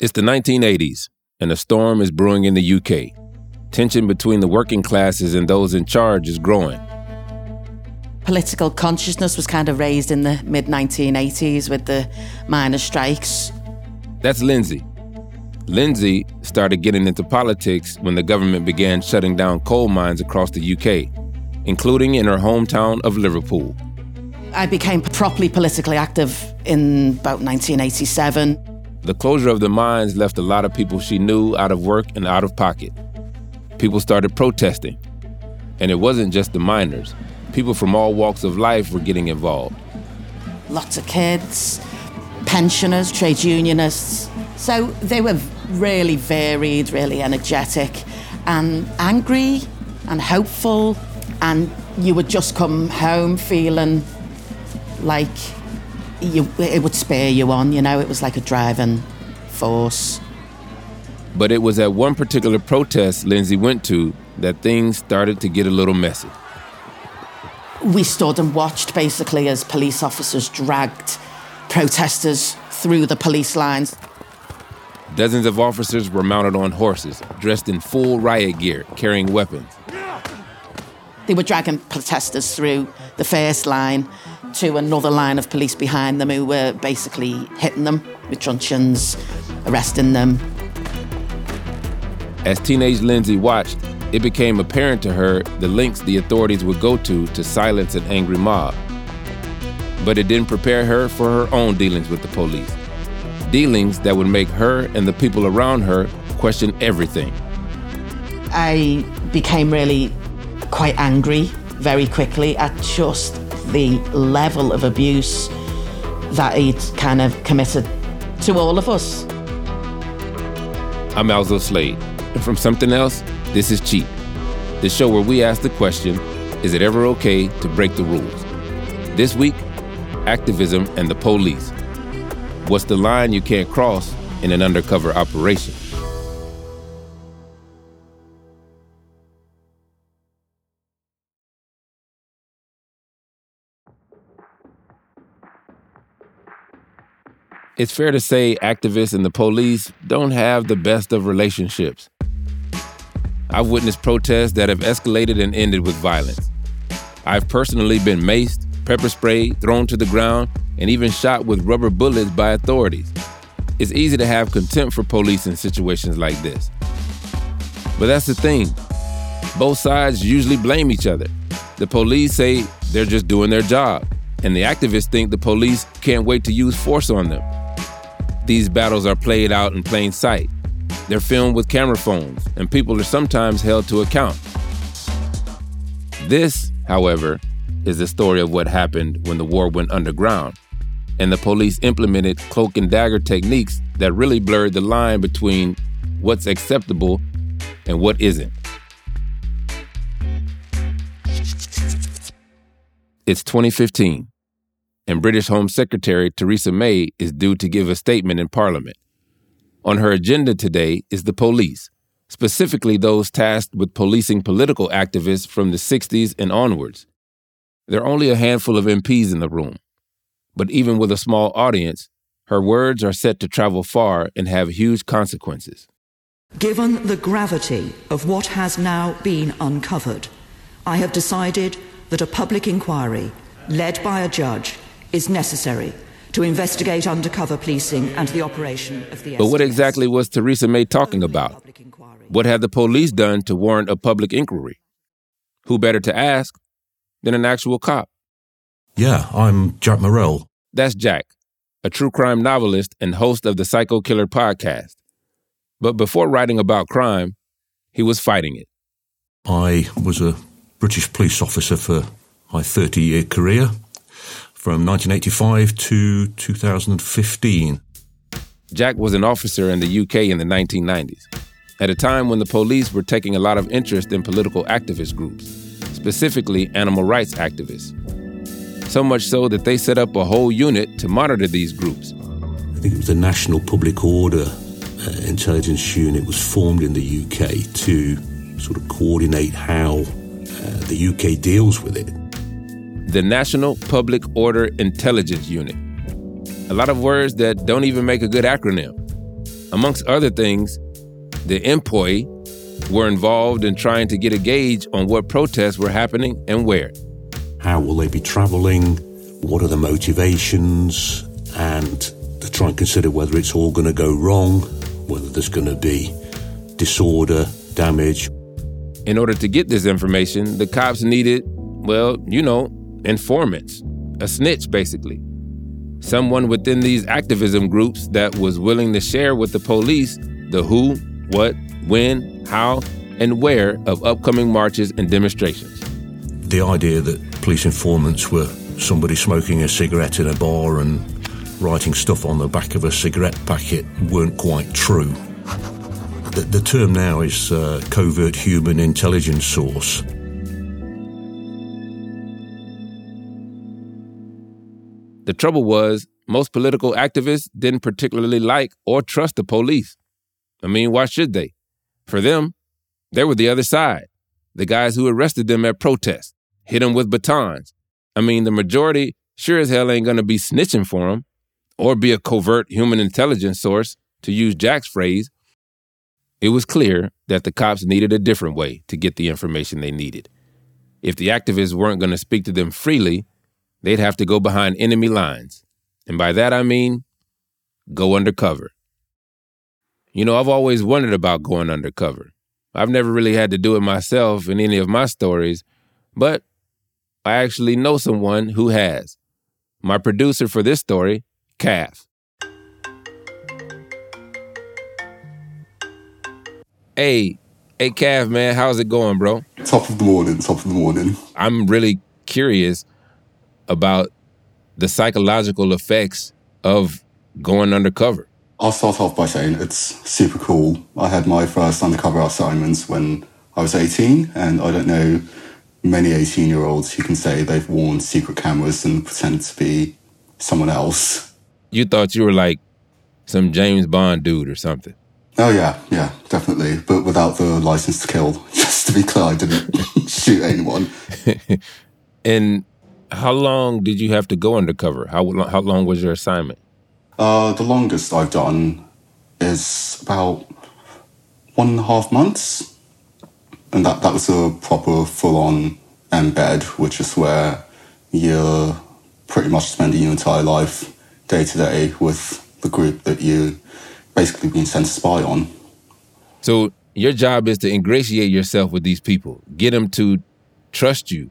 It's the 1980s, and a storm is brewing in the UK. Tension between the working classes and those in charge is growing. Political consciousness was kind of raised in the mid 1980s with the miners' strikes. That's Lindsay. Lindsay started getting into politics when the government began shutting down coal mines across the UK, including in her hometown of Liverpool. I became properly politically active in about 1987. The closure of the mines left a lot of people she knew out of work and out of pocket. People started protesting. And it wasn't just the miners, people from all walks of life were getting involved. Lots of kids, pensioners, trade unionists. So they were really varied, really energetic, and angry and hopeful. And you would just come home feeling like you, it would spur you on, you know, it was like a driving force. But it was at one particular protest Lindsay went to that things started to get a little messy. We stood and watched basically as police officers dragged protesters through the police lines. Dozens of officers were mounted on horses, dressed in full riot gear, carrying weapons. They were dragging protesters through the first line to another line of police behind them who were basically hitting them with truncheons, arresting them. As teenage Lindsay watched, it became apparent to her the lengths the authorities would go to to silence an angry mob. But it didn't prepare her for her own dealings with the police. Dealings that would make her and the people around her question everything. I became really quite angry very quickly at just the level of abuse that he'd kind of committed to all of us. I'm Alzo Slade, and from Something Else, this is Cheat, the show where we ask the question is it ever okay to break the rules? This week, activism and the police. What's the line you can't cross in an undercover operation? It's fair to say activists and the police don't have the best of relationships. I've witnessed protests that have escalated and ended with violence. I've personally been maced, pepper sprayed, thrown to the ground, and even shot with rubber bullets by authorities. It's easy to have contempt for police in situations like this. But that's the thing. Both sides usually blame each other. The police say they're just doing their job, and the activists think the police can't wait to use force on them. These battles are played out in plain sight. They're filmed with camera phones, and people are sometimes held to account. This, however, is the story of what happened when the war went underground, and the police implemented cloak and dagger techniques that really blurred the line between what's acceptable and what isn't. It's 2015 and British Home Secretary Theresa May is due to give a statement in Parliament. On her agenda today is the police, specifically those tasked with policing political activists from the 60s and onwards. There are only a handful of MPs in the room, but even with a small audience, her words are set to travel far and have huge consequences. Given the gravity of what has now been uncovered, I have decided that a public inquiry, led by a judge, is necessary to investigate undercover policing and the operation of the But what exactly was Theresa May talking about? What had the police done to warrant a public inquiry? Who better to ask than an actual cop? Yeah, I'm Jack Morrell. That's Jack, a true crime novelist and host of the Psycho Killer podcast. But before writing about crime, he was fighting it. I was a British police officer for my 30 year career from 1985 to 2015. Jack was an officer in the UK in the 1990s, at a time when the police were taking a lot of interest in political activist groups, specifically animal rights activists. So much so that they set up a whole unit to monitor these groups. I think it was the National Public Order uh, Intelligence Unit was formed in the UK to sort of coordinate how uh, the UK deals with it the National Public Order Intelligence Unit. A lot of words that don't even make a good acronym. Amongst other things, the NPOIU were involved in trying to get a gauge on what protests were happening and where. How will they be travelling? What are the motivations? And to try and consider whether it's all going to go wrong, whether there's going to be disorder, damage. In order to get this information, the cops needed, well, you know, informants, a snitch basically. Someone within these activism groups that was willing to share with the police the who, what, when, how, and where of upcoming marches and demonstrations. The idea that police informants were somebody smoking a cigarette in a bar and writing stuff on the back of a cigarette packet weren't quite true. The, the term now is uh, covert human intelligence source. The trouble was, most political activists didn't particularly like or trust the police. I mean, why should they? For them, they were the other side, the guys who arrested them at protests, hit them with batons. I mean, the majority sure as hell ain't gonna be snitching for them or be a covert human intelligence source, to use Jack's phrase. It was clear that the cops needed a different way to get the information they needed. If the activists weren't going to speak to them freely, they'd have to go behind enemy lines. And by that I mean go undercover. You know, I've always wondered about going undercover. I've never really had to do it myself in any of my stories, but I actually know someone who has. My producer for this story, Cav. Hey, hey, Cav, man, how's it going, bro? Top of the morning, top of the morning. I'm really curious about the psychological effects of going undercover. I'll start off by saying it's super cool. I had my first undercover assignments when I was 18, and I don't know many 18 year olds who can say they've worn secret cameras and pretend to be someone else. You thought you were like some James Bond dude or something. Oh, yeah, yeah, definitely. But without the license to kill. Just to be clear, I didn't shoot anyone. and how long did you have to go undercover? How, how long was your assignment? Uh, the longest I've done is about one and a half months. And that, that was a proper full on embed, which is where you're pretty much spending your entire life day to day with the group that you basically being sent to spy on. So your job is to ingratiate yourself with these people, get them to trust you.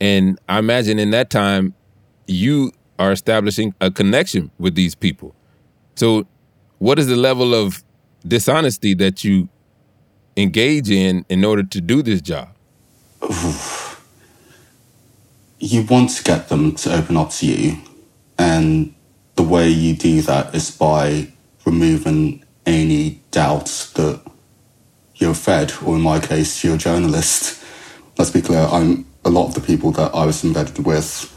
And I imagine in that time, you are establishing a connection with these people. So, what is the level of dishonesty that you engage in in order to do this job? You want to get them to open up to you, and the way you do that is by removing any doubts that you're fed, or in my case, you're a journalist. Let's be clear, I'm a lot of the people that I was embedded with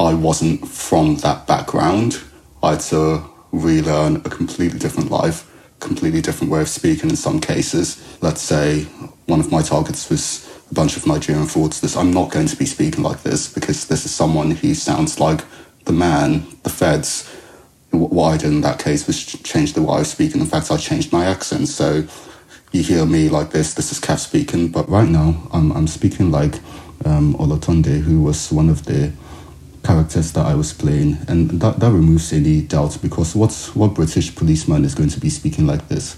I wasn't from that background. I had to relearn a completely different life, completely different way of speaking in some cases. Let's say one of my targets was a bunch of Nigerian fraudsters. I'm not going to be speaking like this because this is someone who sounds like the man, the feds. What I did in that case was change the way I was speaking. In fact, I changed my accent. So you hear me like this, this is Cav speaking, but right now I'm, I'm speaking like um, Olatunde, who was one of the characters that I was playing, and that, that removes any doubt because what's what British policeman is going to be speaking like this?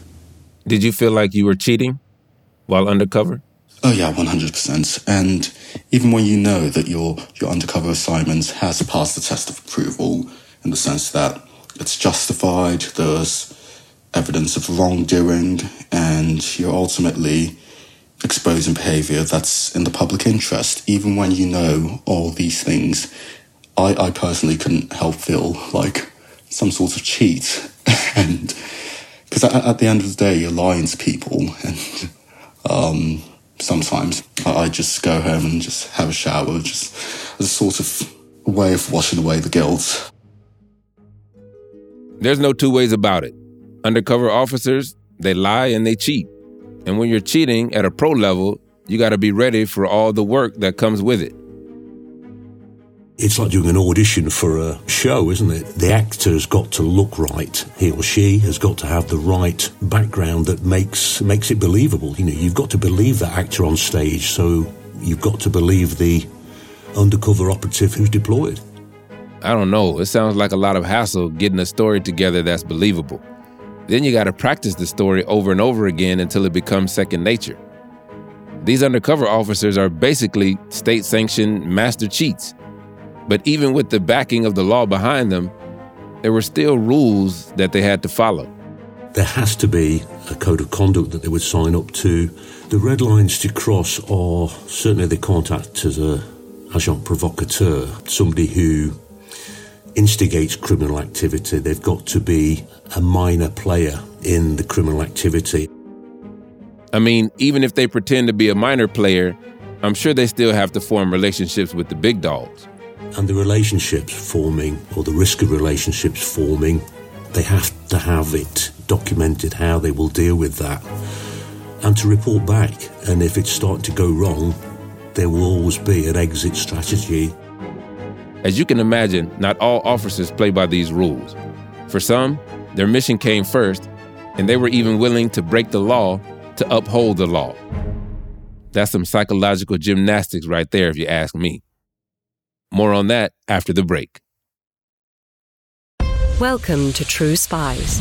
Did you feel like you were cheating while undercover? Oh yeah, one hundred percent. And even when you know that your your undercover assignment has passed the test of approval, in the sense that it's justified, there's evidence of wrongdoing, and you're ultimately exposing behavior that's in the public interest, even when you know all these things, I, I personally couldn't help feel like some sort of cheat. and because at, at, the end of the day, you're lying to people. And um, sometimes I, I, just go home and just have a shower, just as a sort of way of washing away the guilt. There's no two ways about it. Undercover officers, they lie and they cheat. And when you're cheating at a pro level, you got to be ready for all the work that comes with it it's like doing an audition for a show, isn't it? The actor's got to look right. He or she has got to have the right background that makes makes it believable. You know, you've got to believe that actor on stage, so you've got to believe the undercover operative who's deployed. I don't know. It sounds like a lot of hassle getting a story together that's believable. Then you got to practice the story over and over again until it becomes second nature. These undercover officers are basically state sanctioned master cheats. But even with the backing of the law behind them, there were still rules that they had to follow. There has to be a code of conduct that they would sign up to. The red lines to cross are certainly they can't act as a agent provocateur, somebody who instigates criminal activity. They've got to be a minor player in the criminal activity. I mean, even if they pretend to be a minor player, I'm sure they still have to form relationships with the big dogs. And the relationships forming, or the risk of relationships forming, they have to have it documented how they will deal with that and to report back. And if it's starting to go wrong, there will always be an exit strategy. As you can imagine, not all officers play by these rules. For some, their mission came first, and they were even willing to break the law to uphold the law. That's some psychological gymnastics right there, if you ask me. More on that after the break. Welcome to True Spies,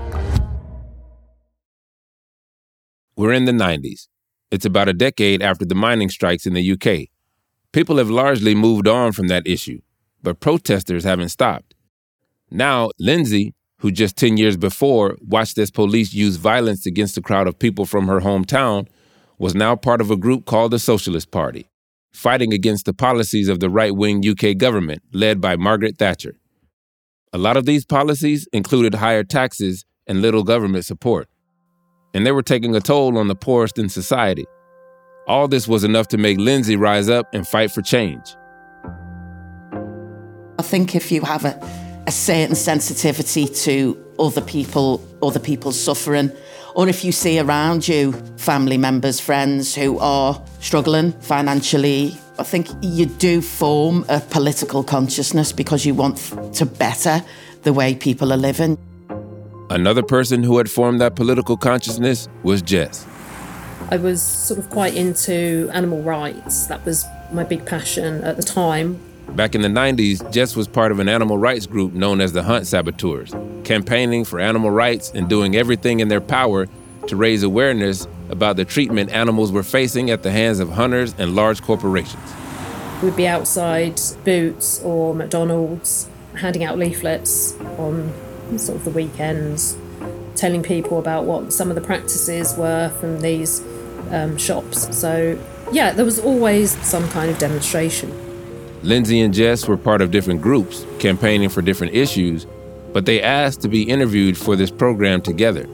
We're in the 90s. It's about a decade after the mining strikes in the UK. People have largely moved on from that issue, but protesters haven't stopped. Now, Lindsay, who just 10 years before watched as police use violence against a crowd of people from her hometown, was now part of a group called the Socialist Party, fighting against the policies of the right wing UK government led by Margaret Thatcher. A lot of these policies included higher taxes and little government support and they were taking a toll on the poorest in society. All this was enough to make Lindsay rise up and fight for change. I think if you have a, a certain sensitivity to other people, other people's suffering, or if you see around you family members, friends who are struggling financially, I think you do form a political consciousness because you want to better the way people are living. Another person who had formed that political consciousness was Jess. I was sort of quite into animal rights. That was my big passion at the time. Back in the 90s, Jess was part of an animal rights group known as the Hunt Saboteurs, campaigning for animal rights and doing everything in their power to raise awareness about the treatment animals were facing at the hands of hunters and large corporations. We'd be outside Boots or McDonald's handing out leaflets on sort of the weekends, telling people about what some of the practices were from these um, shops. So, yeah, there was always some kind of demonstration. Lindsay and Jess were part of different groups, campaigning for different issues, but they asked to be interviewed for this program together.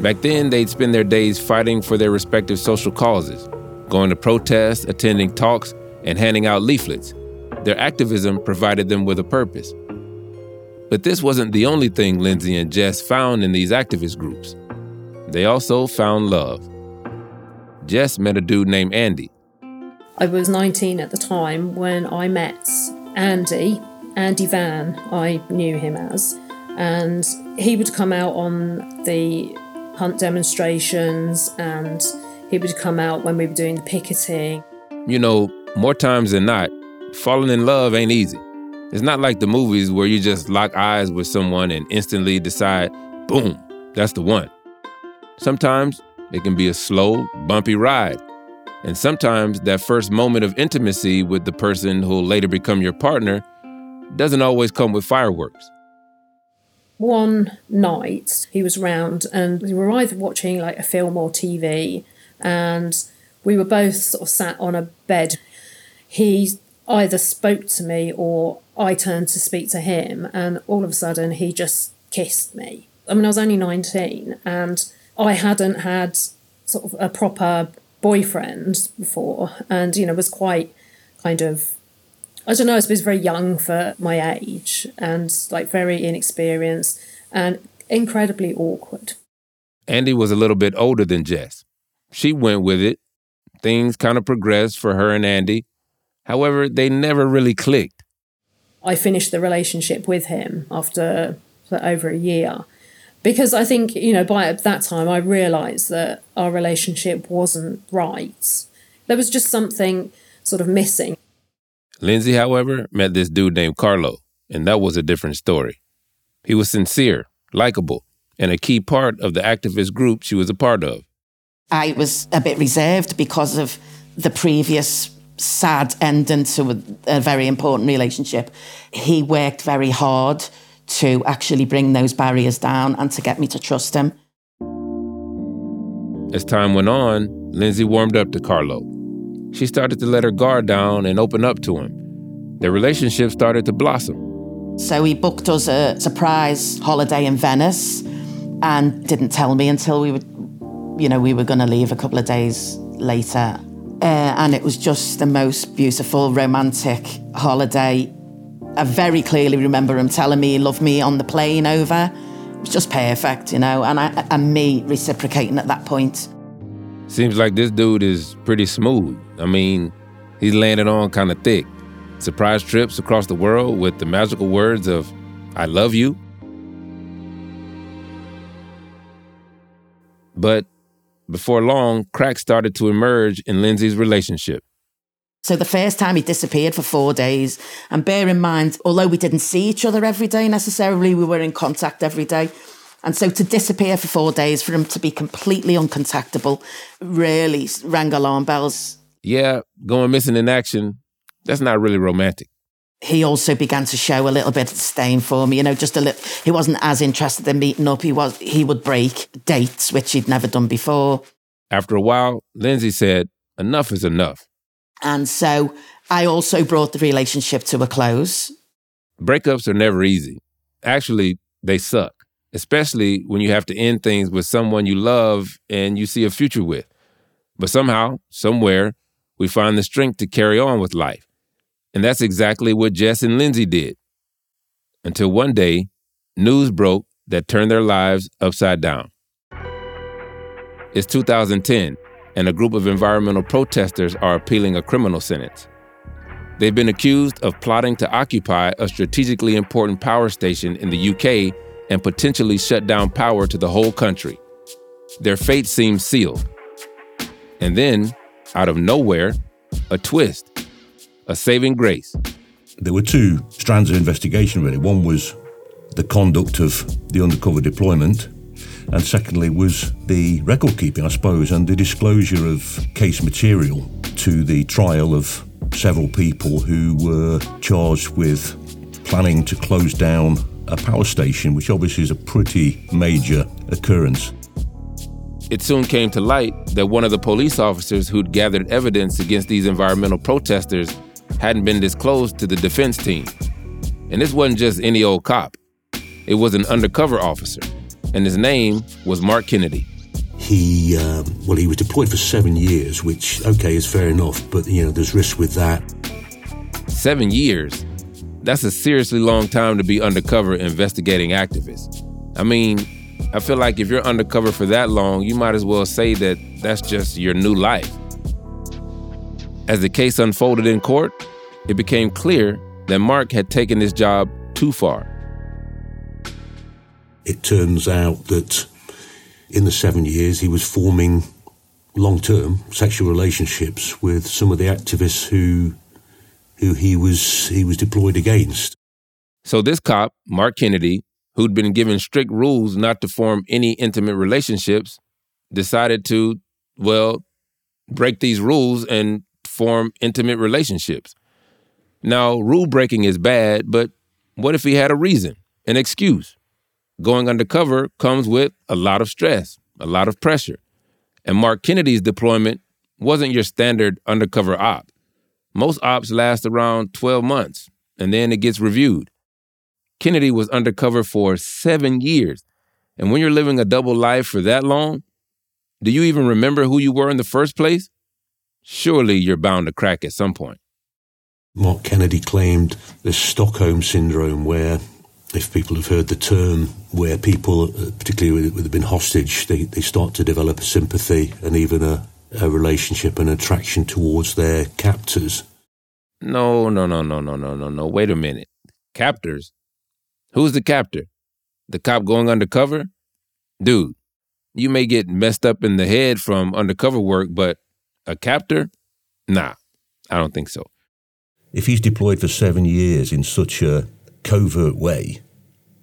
Back then, they'd spend their days fighting for their respective social causes, going to protests, attending talks, and handing out leaflets. Their activism provided them with a purpose. But this wasn't the only thing Lindsay and Jess found in these activist groups. They also found love. Jess met a dude named Andy. I was 19 at the time when I met Andy, Andy Van, I knew him as, and he would come out on the hunt demonstrations and he would come out when we were doing the picketing. You know, more times than not, falling in love ain't easy. It's not like the movies where you just lock eyes with someone and instantly decide, boom, that's the one. Sometimes it can be a slow, bumpy ride. And sometimes that first moment of intimacy with the person who'll later become your partner doesn't always come with fireworks. One night he was round and we were either watching like a film or TV and we were both sort of sat on a bed. He either spoke to me or I turned to speak to him and all of a sudden he just kissed me. I mean I was only 19 and I hadn't had sort of a proper boyfriend before and you know was quite kind of I don't know, I suppose very young for my age and like very inexperienced and incredibly awkward. Andy was a little bit older than Jess. She went with it. Things kind of progressed for her and Andy. However, they never really clicked. I finished the relationship with him after over a year because I think, you know, by that time I realised that our relationship wasn't right. There was just something sort of missing. Lindsay, however, met this dude named Carlo, and that was a different story. He was sincere, likable, and a key part of the activist group she was a part of. I was a bit reserved because of the previous sad ending to a, a very important relationship. He worked very hard to actually bring those barriers down and to get me to trust him. As time went on, Lindsay warmed up to Carlo. She started to let her guard down and open up to him. Their relationship started to blossom. So he booked us a surprise holiday in Venice and didn't tell me until we were, you know, we were going to leave a couple of days later. Uh, and it was just the most beautiful, romantic holiday I very clearly remember him telling me he loved me on the plane over. It was just perfect, you know, and, I, and me reciprocating at that point. Seems like this dude is pretty smooth. I mean, he's landed on kind of thick. Surprise trips across the world with the magical words of, I love you. But before long, cracks started to emerge in Lindsay's relationship. So the first time he disappeared for four days. And bear in mind, although we didn't see each other every day necessarily, we were in contact every day. And so to disappear for four days, for him to be completely uncontactable, really rang alarm bells. Yeah, going missing in action, that's not really romantic. He also began to show a little bit of disdain for me, you know, just a little. He wasn't as interested in meeting up. He was. He would break dates, which he'd never done before. After a while, Lindsay said, "Enough is enough." And so I also brought the relationship to a close. Breakups are never easy. Actually, they suck, especially when you have to end things with someone you love and you see a future with. But somehow, somewhere, we find the strength to carry on with life. And that's exactly what Jess and Lindsay did. Until one day, news broke that turned their lives upside down. It's 2010, and a group of environmental protesters are appealing a criminal sentence. They've been accused of plotting to occupy a strategically important power station in the UK and potentially shut down power to the whole country. Their fate seems sealed. And then, out of nowhere, a twist, a saving grace. There were two strands of investigation, really. One was the conduct of the undercover deployment, and secondly was the record keeping, I suppose, and the disclosure of case material to the trial of several people who were charged with planning to close down a power station, which obviously is a pretty major occurrence. It soon came to light that one of the police officers who'd gathered evidence against these environmental protesters hadn't been disclosed to the defense team. And this wasn't just any old cop, it was an undercover officer and his name was Mark Kennedy. He, um, well, he was deployed for seven years, which, okay, is fair enough, but, you know, there's risk with that. Seven years? That's a seriously long time to be undercover investigating activists. I mean, I feel like if you're undercover for that long, you might as well say that that's just your new life. As the case unfolded in court, it became clear that Mark had taken his job too far. It turns out that in the seven years he was forming long term sexual relationships with some of the activists who who he was he was deployed against. So this cop, Mark Kennedy, who'd been given strict rules not to form any intimate relationships, decided to, well, break these rules and form intimate relationships. Now, rule breaking is bad, but what if he had a reason, an excuse? Going undercover comes with a lot of stress, a lot of pressure. And Mark Kennedy's deployment wasn't your standard undercover op. Most ops last around 12 months, and then it gets reviewed. Kennedy was undercover for seven years. And when you're living a double life for that long, do you even remember who you were in the first place? Surely you're bound to crack at some point. Mark Kennedy claimed this Stockholm syndrome, where, if people have heard the term, where people, uh, particularly with, have been hostage, they, they start to develop a sympathy and even a, a relationship and attraction towards their captors. No, no, no, no, no, no, no, no. Wait a minute. Captors? Who's the captor? The cop going undercover? Dude, you may get messed up in the head from undercover work, but a captor? Nah, I don't think so. If he's deployed for seven years in such a covert way,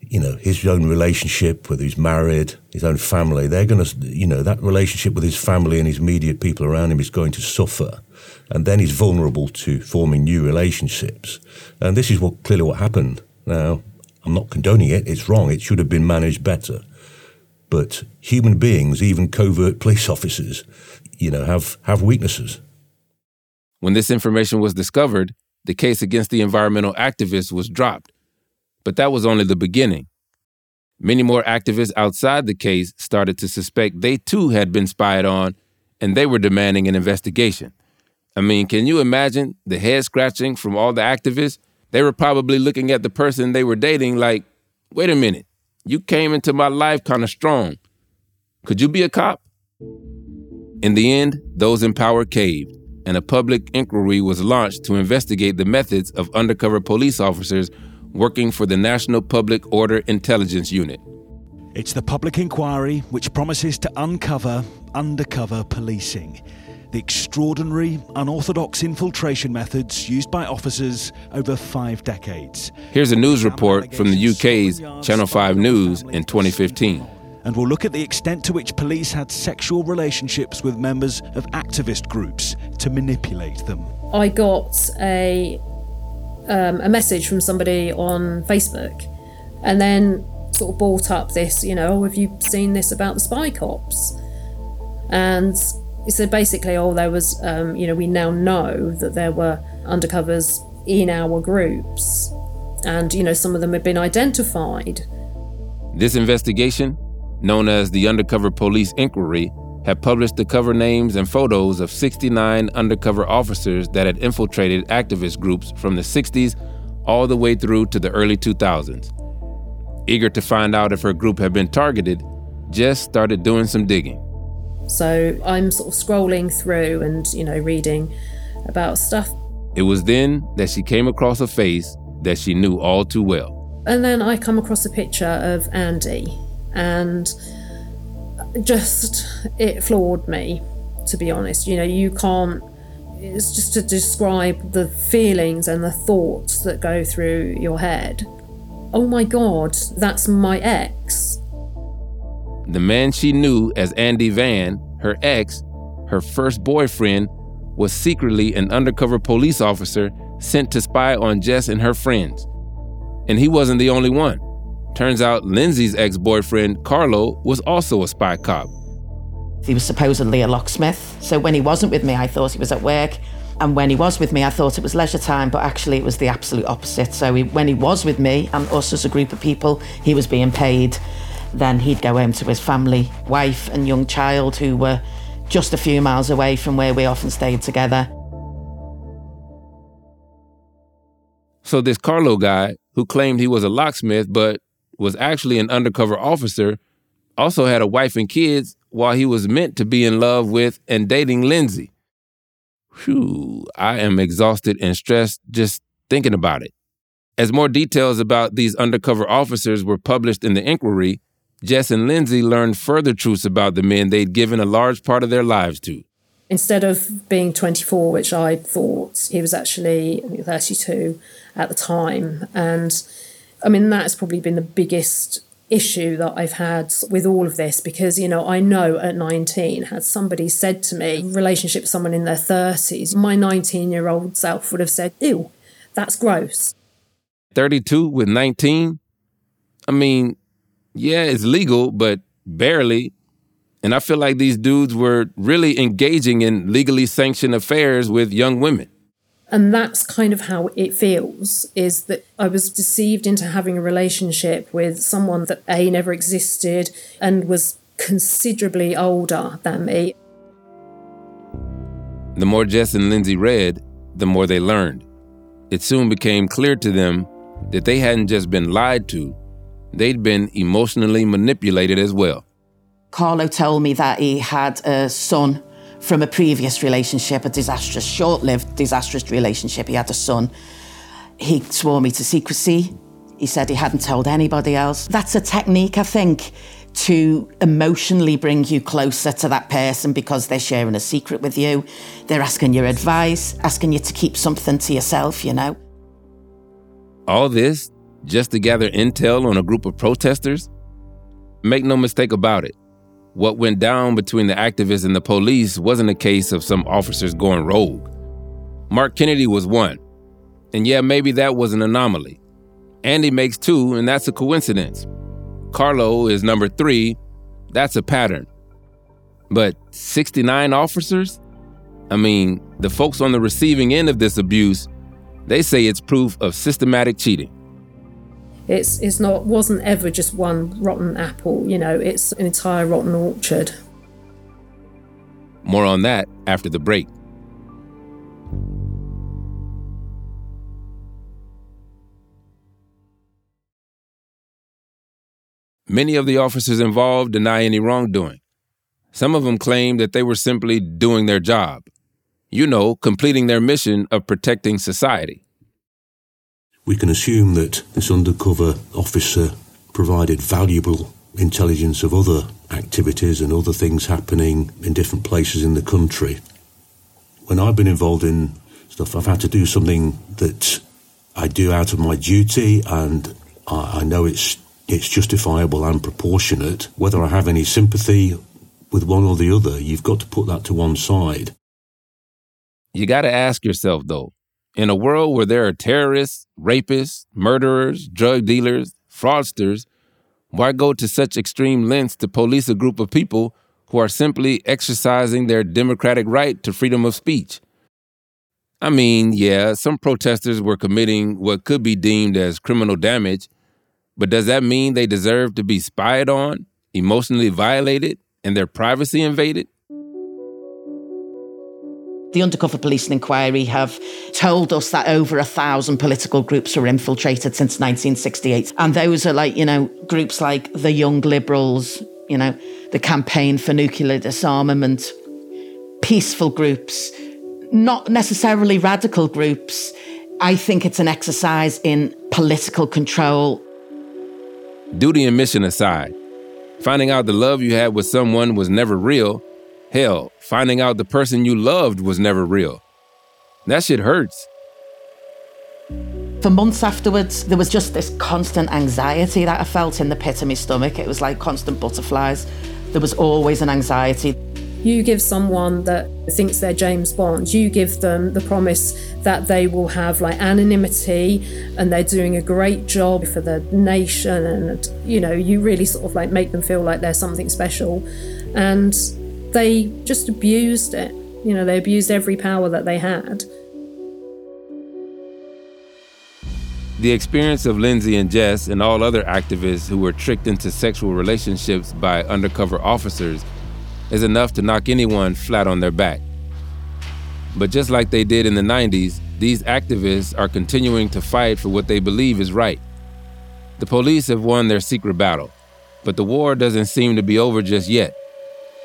you know, his own relationship, whether he's married, his own family, they're going to, you know, that relationship with his family and his immediate people around him is going to suffer. And then he's vulnerable to forming new relationships. And this is what clearly what happened. Now, I'm not condoning it, it's wrong, it should have been managed better. But human beings, even covert police officers, you know, have, have weaknesses. When this information was discovered, the case against the environmental activists was dropped. But that was only the beginning. Many more activists outside the case started to suspect they too had been spied on, and they were demanding an investigation. I mean, can you imagine the head scratching from all the activists? They were probably looking at the person they were dating like, wait a minute, you came into my life kind of strong. Could you be a cop? In the end, those in power caved, and a public inquiry was launched to investigate the methods of undercover police officers working for the National Public Order Intelligence Unit. It's the public inquiry which promises to uncover undercover policing, the extraordinary, unorthodox infiltration methods used by officers over five decades. Here's a news report from the UK's Channel 5 News in 2015 and we'll look at the extent to which police had sexual relationships with members of activist groups to manipulate them. I got a um, a message from somebody on Facebook, and then sort of brought up this, you know, oh, have you seen this about the spy cops? And he said basically, oh, there was, um, you know, we now know that there were undercovers in our groups, and you know, some of them had been identified. This investigation known as the Undercover Police Inquiry, had published the cover names and photos of 69 undercover officers that had infiltrated activist groups from the 60s all the way through to the early 2000s. Eager to find out if her group had been targeted, Jess started doing some digging. So I'm sort of scrolling through and, you know, reading about stuff. It was then that she came across a face that she knew all too well. And then I come across a picture of Andy, and just it floored me to be honest. You know you can't it's just to describe the feelings and the thoughts that go through your head. Oh my god that's my ex. The man she knew as andy van her ex her first boyfriend was secretly an undercover police officer sent to spy on jess and her friends. And he wasn't the only one Turns out Lindsay's ex boyfriend, Carlo, was also a spy cop. He was supposedly a locksmith. So when he wasn't with me, I thought he was at work. And when he was with me, I thought it was leisure time, but actually it was the absolute opposite. So he, when he was with me and us as a group of people, he was being paid. Then he'd go home to his family, wife, and young child who were just a few miles away from where we often stayed together. So this Carlo guy, who claimed he was a locksmith but was actually an undercover officer, also had a wife and kids while he was meant to be in love with and dating Lindsay. Whew, I am exhausted and stressed just thinking about it. As more details about these undercover officers were published in the inquiry, Jess and Lindsay learned further truths about the men they'd given a large part of their lives to. Instead of being 24, which I thought he was actually 32 at the time, and I mean, that's probably been the biggest issue that I've had with all of this because, you know, I know at 19, had somebody said to me, relationship with someone in their 30s, my 19 year old self would have said, ew, that's gross. 32 with 19? I mean, yeah, it's legal, but barely. And I feel like these dudes were really engaging in legally sanctioned affairs with young women. And that's kind of how it feels is that I was deceived into having a relationship with someone that A never existed and was considerably older than me. The more Jess and Lindsay read, the more they learned. It soon became clear to them that they hadn't just been lied to, they'd been emotionally manipulated as well. Carlo told me that he had a son from a previous relationship, a disastrous, short lived, disastrous relationship. He had a son. He swore me to secrecy. He said he hadn't told anybody else. That's a technique, I think, to emotionally bring you closer to that person because they're sharing a secret with you. They're asking your advice, asking you to keep something to yourself, you know. All this just to gather intel on a group of protesters? Make no mistake about it. What went down between the activists and the police wasn't a case of some officers going rogue. Mark Kennedy was one. And yeah, maybe that was an anomaly. Andy makes two, and that's a coincidence. Carlo is number three, that's a pattern. But 69 officers? I mean, the folks on the receiving end of this abuse, they say it's proof of systematic cheating. It's it's not wasn't ever just one rotten apple, you know, it's an entire rotten orchard. More on that after the break. Many of the officers involved deny any wrongdoing. Some of them claim that they were simply doing their job. You know, completing their mission of protecting society we can assume that this undercover officer provided valuable intelligence of other activities and other things happening in different places in the country. When I've been involved in stuff, I've had to do something that I do out of my duty, and I, I know it's it's justifiable and proportionate. Whether I have any sympathy with one or the other, you've got to put that to one side. You got to ask yourself, though, in a world where there are terrorists, rapists, murderers, drug dealers, fraudsters, why go to such extreme lengths to police a group of people who are simply exercising their democratic right to freedom of speech? I mean, yeah, some protesters were committing what could be deemed as criminal damage, but does that mean they deserve to be spied on, emotionally violated, and their privacy invaded? The Undercover Policing Inquiry have told us that over a thousand political groups were infiltrated since 1968. And those are like, you know, groups like the Young Liberals, you know, the Campaign for Nuclear Disarmament, peaceful groups, not necessarily radical groups. I think it's an exercise in political control. Duty and mission aside, finding out the love you had with someone was never real Hell, finding out the person you loved was never real. That shit hurts. For months afterwards, there was just this constant anxiety that I felt in the pit of my stomach. It was like constant butterflies. There was always an anxiety. You give someone that thinks they're James Bond, you give them the promise that they will have like anonymity and they're doing a great job for the nation and you know, you really sort of like make them feel like they're something special. And they just abused it. You know, they abused every power that they had. The experience of Lindsay and Jess and all other activists who were tricked into sexual relationships by undercover officers is enough to knock anyone flat on their back. But just like they did in the 90s, these activists are continuing to fight for what they believe is right. The police have won their secret battle, but the war doesn't seem to be over just yet.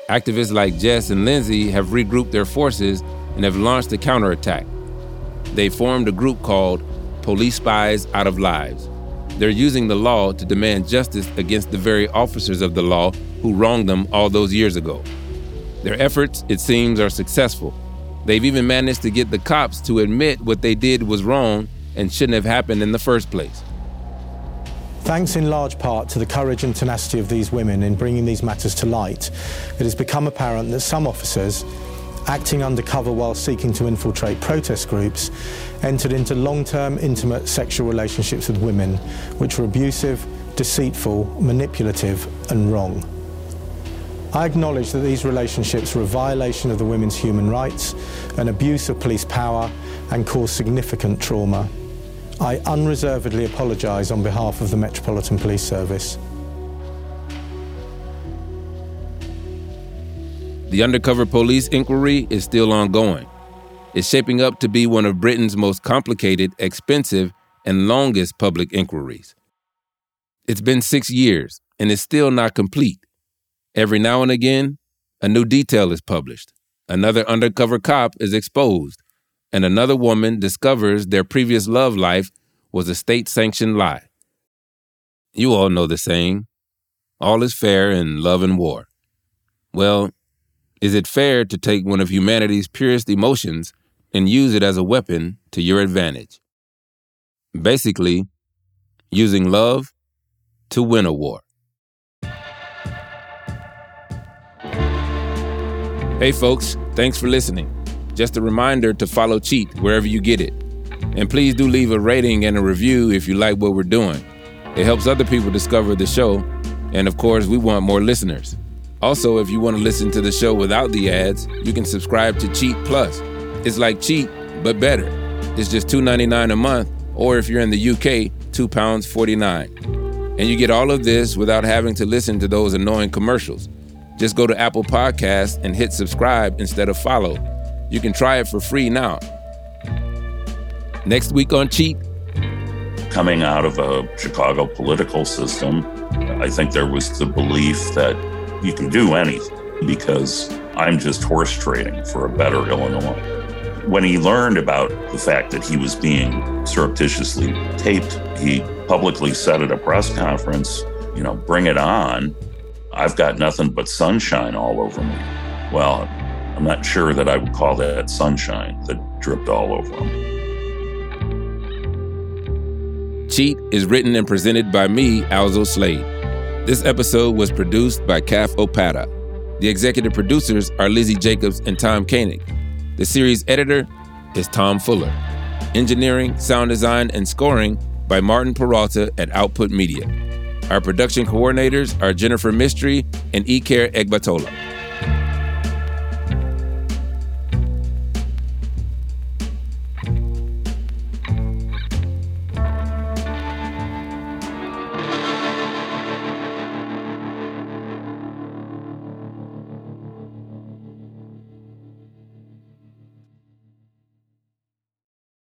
Activists like Jess and Lindsay have regrouped their forces and have launched a counterattack. They formed a group called Police Spies Out of Lives. They're using the law to demand justice against the very officers of the law who wronged them all those years ago. Their efforts, it seems, are successful. They've even managed to get the cops to admit what they did was wrong and shouldn't have happened in the first place. Thanks in large part to the courage and tenacity of these women in bringing these matters to light, it has become apparent that some officers, acting undercover while seeking to infiltrate protest groups, entered into long term intimate sexual relationships with women, which were abusive, deceitful, manipulative, and wrong. I acknowledge that these relationships were a violation of the women's human rights, an abuse of police power, and caused significant trauma. I unreservedly apologise on behalf of the Metropolitan Police Service. The undercover police inquiry is still ongoing. It's shaping up to be one of Britain's most complicated, expensive, and longest public inquiries. It's been six years, and it's still not complete. Every now and again, a new detail is published. Another undercover cop is exposed, and another woman discovers their previous love life was a state sanctioned lie. You all know the saying all is fair in love and war. Well, is it fair to take one of humanity's purest emotions and use it as a weapon to your advantage? Basically, using love to win a war. Hey, folks, thanks for listening. Just a reminder to follow Cheat wherever you get it. And please do leave a rating and a review if you like what we're doing. It helps other people discover the show. And of course, we want more listeners. Also, if you want to listen to the show without the ads, you can subscribe to Cheat Plus. It's like Cheat, but better. It's just $2.99 a month, or if you're in the UK, £2.49. And you get all of this without having to listen to those annoying commercials. Just go to Apple Podcasts and hit subscribe instead of follow. You can try it for free now. Next week on Cheat. Coming out of a Chicago political system, I think there was the belief that you can do anything because I'm just horse trading for a better Illinois. When he learned about the fact that he was being surreptitiously taped, he publicly said at a press conference, you know, bring it on. I've got nothing but sunshine all over me. Well, I'm not sure that I would call that sunshine that dripped all over him. Cheat is written and presented by me, Alzo Slade. This episode was produced by Cav Opata. The executive producers are Lizzie Jacobs and Tom Koenig. The series editor is Tom Fuller. Engineering, sound design, and scoring by Martin Peralta at Output Media. Our production coordinators are Jennifer Mistry and Iker Egbatola.